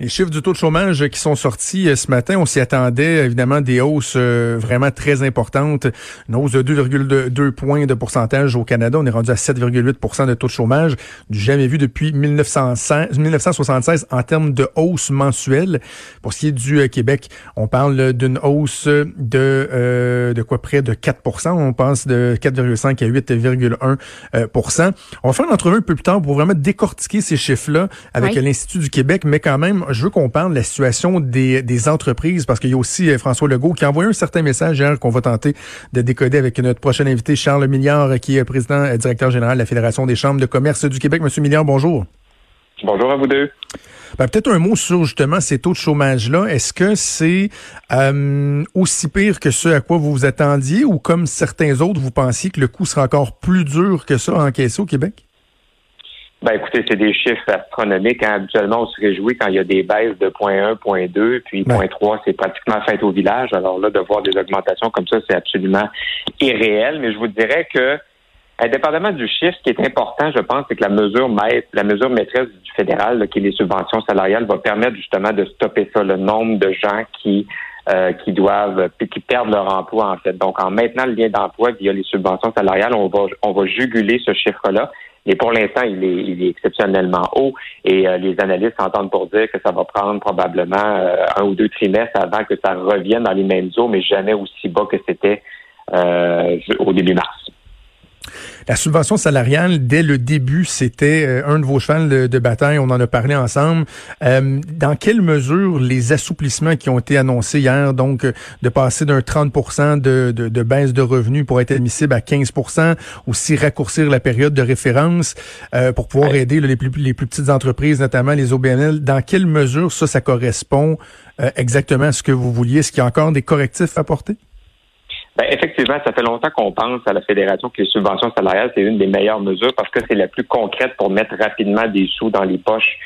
Les chiffres du taux de chômage qui sont sortis euh, ce matin, on s'y attendait évidemment des hausses euh, vraiment très importantes. Une hausse de 2,2 points de pourcentage au Canada. On est rendu à 7,8% de taux de chômage, du jamais vu depuis 1976 en termes de hausse mensuelle. Pour ce qui est du euh, Québec, on parle d'une hausse de de quoi? Près de 4% On passe de 4,5 à 8,1% On va faire une entrevue un peu plus tard pour vraiment décortiquer ces chiffres-là avec l'Institut du Québec, mais quand même je veux qu'on parle de la situation des, des entreprises parce qu'il y a aussi euh, François Legault qui a envoyé un certain message hier qu'on va tenter de décoder avec notre prochain invité, Charles Milliard, qui est président et directeur général de la Fédération des chambres de commerce du Québec. Monsieur Milliard, bonjour. Bonjour à vous deux. Ben, Peut-être un mot sur justement ces taux de chômage-là. Est-ce que c'est euh, aussi pire que ce à quoi vous vous attendiez ou comme certains autres, vous pensiez que le coût sera encore plus dur que ça à encaisser au Québec? Ben écoutez, c'est des chiffres astronomiques. Hein. Habituellement, on se réjouit quand il y a des baisses de 0.1, 0.2, puis 0.3, c'est pratiquement fait au village. Alors là, de voir des augmentations comme ça, c'est absolument irréel. Mais je vous dirais que, indépendamment du chiffre, ce qui est important, je pense, c'est que la mesure maître, la mesure maîtresse du fédéral, qui est les subventions salariales, va permettre justement de stopper ça, le nombre de gens qui euh, qui doivent qui perdent leur emploi en fait. Donc en maintenant le lien d'emploi via les subventions salariales, on va on va juguler ce chiffre-là. Mais pour l'instant, il est, il est exceptionnellement haut et euh, les analystes s'entendent pour dire que ça va prendre probablement euh, un ou deux trimestres avant que ça revienne dans les mêmes eaux, mais jamais aussi bas que c'était euh, au début mars. La subvention salariale, dès le début, c'était euh, un de vos chevals de, bataille. On en a parlé ensemble. Euh, dans quelle mesure les assouplissements qui ont été annoncés hier, donc de passer d'un 30 de, de, de, baisse de revenus pour être admissible à 15% aussi raccourcir la période de référence euh, pour pouvoir aider les, plus, les plus petites entreprises, notamment les OBNL, dans quelle mesure ça, ça correspond exactement à ce que vous vouliez? Est-ce qu'il y a encore des correctifs à apporter? Ben, effectivement, ça fait longtemps qu'on pense à la Fédération que les subventions salariales, c'est une des meilleures mesures parce que c'est la plus concrète pour mettre rapidement des sous dans les poches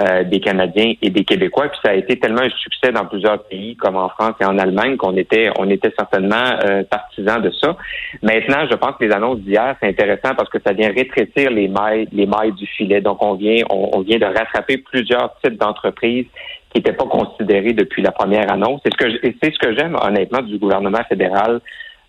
euh, des Canadiens et des Québécois. Puis ça a été tellement un succès dans plusieurs pays comme en France et en Allemagne qu'on était on était certainement euh, partisans de ça. Maintenant, je pense que les annonces d'hier, c'est intéressant parce que ça vient rétrécir les mailles, les mailles du filet. Donc on vient on, vient de rattraper plusieurs types d'entreprises qui n'étaient pas considérées depuis la première annonce. C'est ce que c'est ce que j'aime honnêtement du gouvernement fédéral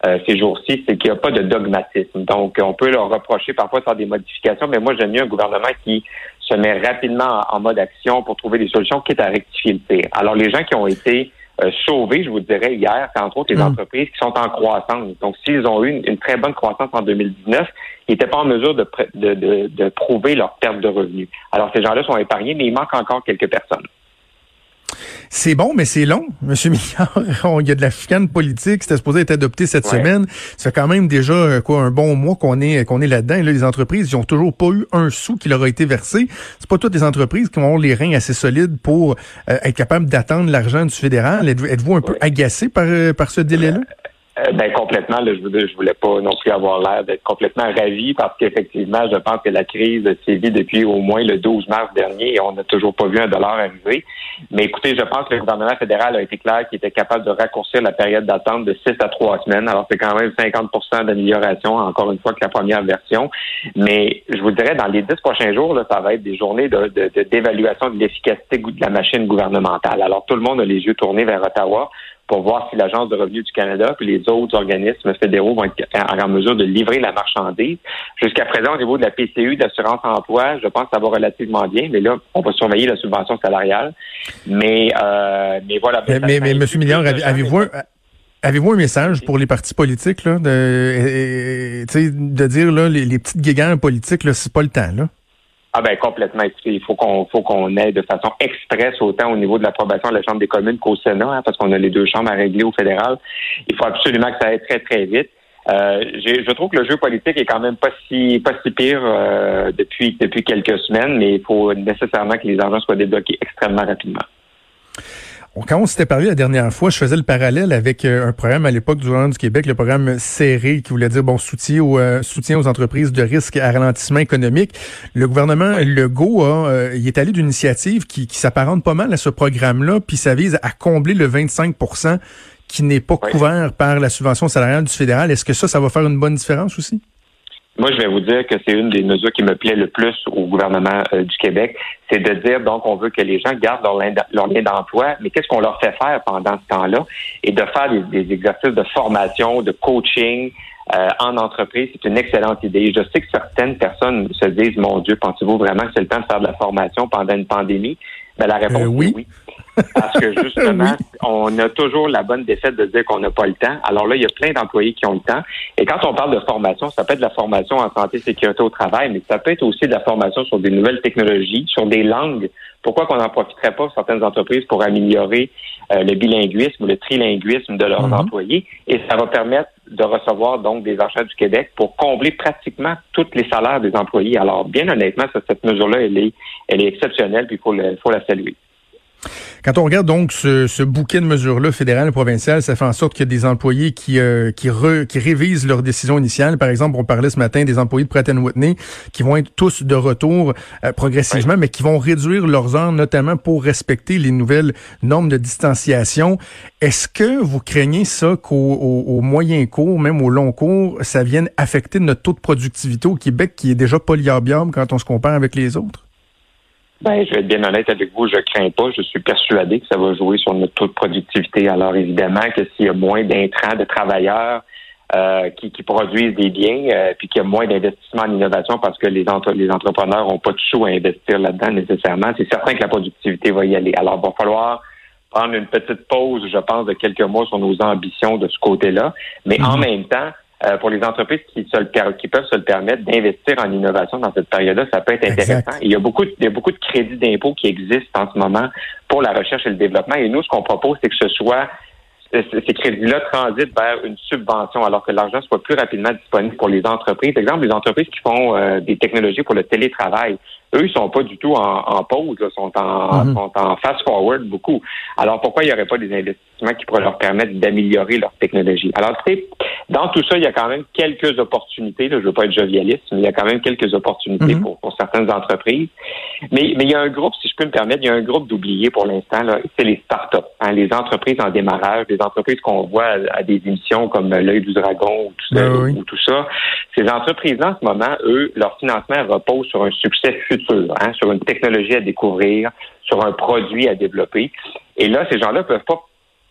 euh, ces jours-ci, c'est qu'il n'y a pas de dogmatisme. Donc, on peut leur reprocher parfois de faire des modifications, mais moi, j'aime mieux un gouvernement qui se met rapidement en, mode action pour trouver des solutions, quitte à rectifier le tir. Alors, les gens qui ont été euh, sauvés, je vous dirais, hier, c'est entre autres les mm. entreprises qui sont en croissance. Donc, s'ils ont eu une, très bonne croissance en 2019, ils n'étaient pas en mesure de, de, de, de prouver leur perte de revenus. Alors, ces gens-là sont épargnés, mais il manque encore quelques personnes. C'est bon, mais c'est long, Monsieur Milliard. Il y a de la chicane politique. C'était supposé être adopté cette semaine. Ça fait quand même déjà euh, quoi un bon mois qu'on est qu'on est là-dedans. là, les entreprises, ils ont toujours pas eu un sou qui leur a été versé. C'est pas toutes les entreprises qui ont les reins assez solides pour euh, être capables d'attendre l'argent du fédéral. Êtes-vous un peu agacé par euh, par ce délai-là? Euh, ben complètement. je, je voulais pas non plus avoir l'air d'être complètement ravi parce qu'effectivement, je pense que la crise sévit depuis au moins le 12 mars dernier et on n'a toujours pas vu un dollar arriver. Mais écoutez, je pense que le gouvernement fédéral a été clair qu'il était capable de raccourcir la période d'attente de 6 à 3 semaines. Alors c'est quand même 50% d'amélioration, encore une fois, que la première version. Mais je vous dirais, dans les 10 prochains jours, là, ça va être des journées d'évaluation de l'efficacité de la machine gouvernementale. Alors tout le monde a les yeux tournés vers Ottawa pour voir si l'Agence de revenus du Canada puis les autres organismes fédéraux vont être en mesure de livrer la marchandise. Jusqu'à présent, au niveau de la PCU, d'assurance emploi, je pense que ça va relativement bien, mais là, on va surveiller la subvention salariale. Mais, euh, mais voilà. Mais, mais, mais M. Milliard, avez-vous un, Avez-vous un message pour les partis politiques là, de, de dire là, les, les petites guéguerres politiques, là, c'est pas le temps, là? Ah ben complètement. Il faut qu'on faut qu'on ait de façon express autant au niveau de l'approbation de la Chambre des communes qu'au Sénat, hein, parce qu'on a les deux chambres à régler au fédéral. Il faut absolument que ça aille très très vite. Euh, je trouve que le jeu politique est quand même pas si pas si pire euh, depuis depuis quelques semaines, mais il faut nécessairement que les argents soient débloqués extrêmement rapidement. Quand on s'était parlé la dernière fois, je faisais le parallèle avec euh, un programme à l'époque du gouvernement du Québec, le programme serré, qui voulait dire bon soutien aux, euh, soutien aux entreprises de risque à ralentissement économique. Le gouvernement Legault a, euh, il est allé d'une initiative qui, qui s'apparente pas mal à ce programme-là, puis ça vise à combler le 25% qui n'est pas couvert par la subvention salariale du fédéral. Est-ce que ça, ça va faire une bonne différence aussi? Moi, je vais vous dire que c'est une des mesures qui me plaît le plus au gouvernement euh, du Québec, c'est de dire donc on veut que les gens gardent leur, lien d'emploi, mais qu'est-ce qu'on leur fait faire pendant ce temps-là? Et de faire des, exercices de formation, de coaching euh, en entreprise, c'est une excellente idée. Je sais que certaines personnes se disent mon Dieu, pensez-vous vraiment que c'est le temps de faire de la formation pendant une pandémie? Ben, la réponse euh, oui. est oui. Parce que justement, on a toujours la bonne défaite de dire qu'on n'a pas le temps. Alors là, il y a plein d'employés qui ont le temps. Et quand on parle de formation, ça peut être de la formation en santé et sécurité au travail, mais ça peut être aussi de la formation sur des nouvelles technologies, sur des langues. Pourquoi qu'on n'en profiterait pas? Certaines entreprises pour améliorer euh, le bilinguisme ou le trilinguisme de leurs mhm. employés? Et ça va permettre de recevoir donc des achats du Québec pour combler pratiquement tous les salaires des employés. Alors, bien honnêtement, cette mesure-là, elle est, elle est exceptionnelle, puis il faut, le, faut la saluer. Quand on regarde donc ce, bouquet de mesures-là, fédéral et provincial, ça fait en sorte qu'il y a des employés qui euh, qui, qui révisent leurs décisions initiales. Par exemple, on parlait ce matin des employés de Pratt Whitney qui vont être tous de retour euh, progressivement, mais qui vont réduire leurs heures, notamment pour respecter les nouvelles normes de distanciation. Est-ce que vous craignez ça qu'au au, moyen cours, même au long cours, ça vienne affecter notre taux de productivité au Québec qui est déjà polyarbiable quand on se compare avec les autres? Ben, je vais être bien honnête avec vous, je crains pas. Je suis persuadé que ça va jouer sur notre taux de productivité. Alors évidemment que s'il y a moins d'intrants de travailleurs euh, qui, produisent des biens, euh, puis qu'il y a moins d'investissement en innovation parce que les, les entrepreneurs n'ont pas de sous à investir là-dedans nécessairement, c'est certain que la productivité va y aller. Alors, il va falloir prendre une petite pause, je pense, de quelques mois sur nos ambitions de ce côté-là. Mais en mhm. même temps, euh, pour les entreprises qui, se qui peuvent se le permettre d'investir en innovation dans cette période-là, ça peut être intéressant. Il y a beaucoup de, il y a beaucoup de crédits d'impôt qui existent en ce moment pour la recherche et le développement. Et nous, ce qu'on propose, c'est que ce soit ces crédits-là transitent vers une subvention alors que l'argent soit plus rapidement disponible pour les entreprises. Par exemple, les entreprises qui font euh, des technologies pour le télétravail, eux, ils sont pas du tout en, pause, là, sont en, sont en fast-forward beaucoup. Alors, pourquoi il n'y aurait pas des investissements qui pourraient leur permettre d'améliorer leur technologie? Alors, tu sais, dans tout ça, il y a quand même quelques opportunités. Là, je veux pas être jovialiste, mais il y a quand même quelques opportunités mhm. pour, pour, certaines entreprises. Mais, mais il y a un groupe, si je peux me permettre, il y a un groupe d'oubliés pour l'instant, c'est les startups, hein, les entreprises en démarrage, les entreprises qu'on voit à, des émissions comme l'œil du dragon ou tout, ça, ben ou tout ça. Ces entreprises-là, en ce moment, eux, leur financement repose sur un succès futur Hein, sur une technologie à découvrir, sur un produit à développer. Et là, ces gens-là peuvent pas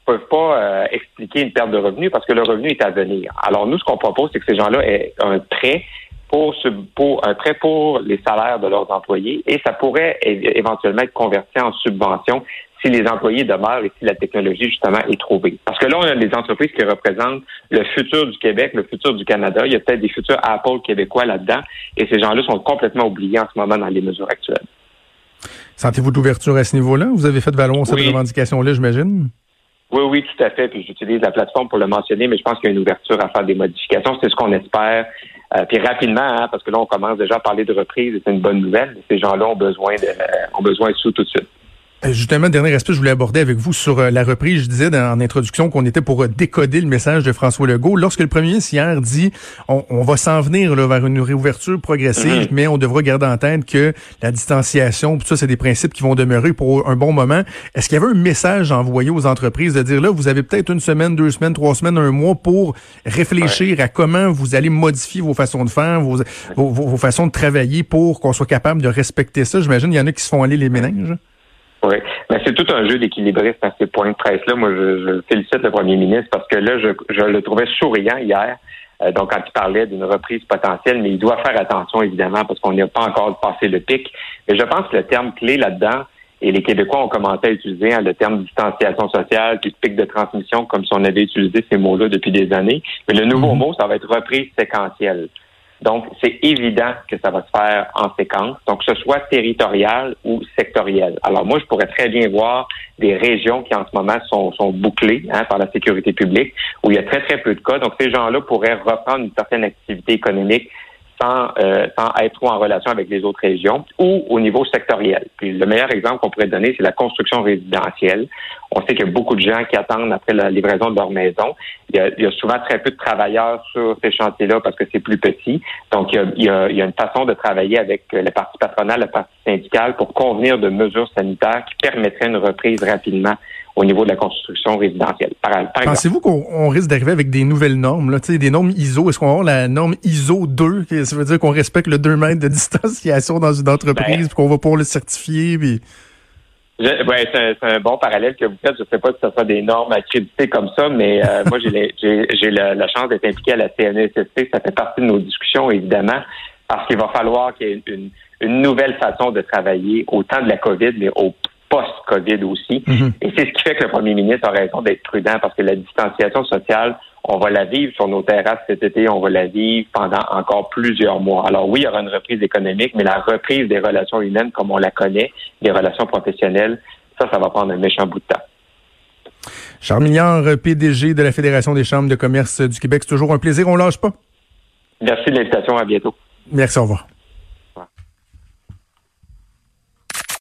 peuvent pas euh, expliquer une perte de revenus parce que le revenu est à venir. Alors nous, ce qu'on propose, c'est que ces gens-là aient un prêt pour, pour un prêt pour les salaires de leurs employés et ça pourrait éventuellement être converti en subvention si les employés demeurent et si la technologie, justement, est trouvée. Parce que là, on a des entreprises qui représentent le futur du Québec, le futur du Canada. Il y a peut-être des futurs Apple québécois là-dedans et ces gens-là sont complètement oubliés en ce moment dans les mesures actuelles. Sentez-vous d'ouverture à ce niveau-là? Vous avez fait valoir cette revendication-là, j'imagine? Oui, oui, tout à fait. Puis j'utilise la plateforme pour le mentionner, mais je pense qu'il y a une ouverture à faire des modifications. C'est ce qu'on espère. Euh, puis rapidement, hein, parce que là, on commence déjà à parler de reprise et c'est une bonne nouvelle. Ces gens-là ont besoin de, ont besoin de sous tout de suite. Euh, justement, dernier aspect, je voulais aborder avec vous sur euh, la reprise. Je disais dans, en introduction qu'on était pour euh, décoder le message de François Legault. Lorsque le premier ministre hier dit on, va s'en venir là, vers une réouverture progressive, mm-hmm. mais on devra garder en tête que la distanciation, tout ça, c'est des principes qui vont demeurer pour un bon moment. Est-ce qu'il y avait un message envoyé aux entreprises de dire là, vous avez peut-être une semaine, deux semaines, trois semaines, un mois pour réfléchir à comment vous allez modifier vos façons de faire, vos, vos, vos façons de travailler pour qu'on soit capable de respecter ça? J'imagine il y en a qui se font aller les méninges. Mais c'est tout un jeu d'équilibriste à ces points de presse-là. Moi, je, félicite le premier ministre parce que là, je, je le trouvais souriant hier. Euh, donc, quand il parlait d'une reprise potentielle, mais il doit faire attention, évidemment, parce qu'on n'a pas encore passé le pic. Mais je pense que le terme clé là-dedans, et les Québécois ont commencé à utiliser hein, le terme distanciation sociale, puis pic de transmission, comme si on avait utilisé ces mots-là depuis des années. Mais le nouveau mm-hmm. mot, ça va être reprise séquentielle. Donc, c'est évident que ça va se faire en séquence, donc que ce soit territorial ou sectoriel. Alors, moi, je pourrais très bien voir des régions qui, en ce moment, sont, sont bouclées hein, par la sécurité publique, où il y a très, très peu de cas. Donc, ces gens-là pourraient reprendre une certaine activité économique sans, euh, sans être en relation avec les autres régions ou au niveau sectoriel. Puis le meilleur exemple qu'on pourrait donner, c'est la construction résidentielle. On sait qu'il y a beaucoup de gens qui attendent après la livraison de leur maison. Il y a, il y a souvent très peu de travailleurs sur ces chantiers-là parce que c'est plus petit. Donc, il y, a, il, y a, il y, a, une façon de travailler avec la partie patronale, la partie syndicale pour convenir de mesures sanitaires qui permettraient une reprise rapidement au niveau de la construction résidentielle. Pensez-vous qu'on risque d'arriver avec des nouvelles normes, là, des normes ISO? Est-ce qu'on va avoir la norme ISO 2? Ça veut dire qu'on respecte le 2 mètres de distanciation dans une entreprise, ben, qu'on va pouvoir le certifier? Puis... Ouais, c'est un, bon parallèle que vous faites. Je ne sais pas si ce sera des normes accréditées comme ça, mais euh, moi, j'ai la, la, chance d'être impliqué à la CNESST. Ça fait partie de nos discussions, évidemment, parce qu'il va falloir qu'il y ait une, une, nouvelle façon de travailler, autant de la COVID, mais au post-COVID aussi. Mm-hmm. Et c'est ce qui fait que le premier ministre a raison d'être prudent, parce que la distanciation sociale, on va la vivre sur nos terrasses cet été, on va la vivre pendant encore plusieurs mois. Alors oui, il y aura une reprise économique, mais la reprise des relations humaines comme on la connaît, des relations professionnelles, ça, ça va prendre un méchant bout de temps. Charles PDG de la Fédération des chambres de commerce du Québec, c'est toujours un plaisir, on lâche pas. Merci de l'invitation, à bientôt. Merci, au revoir.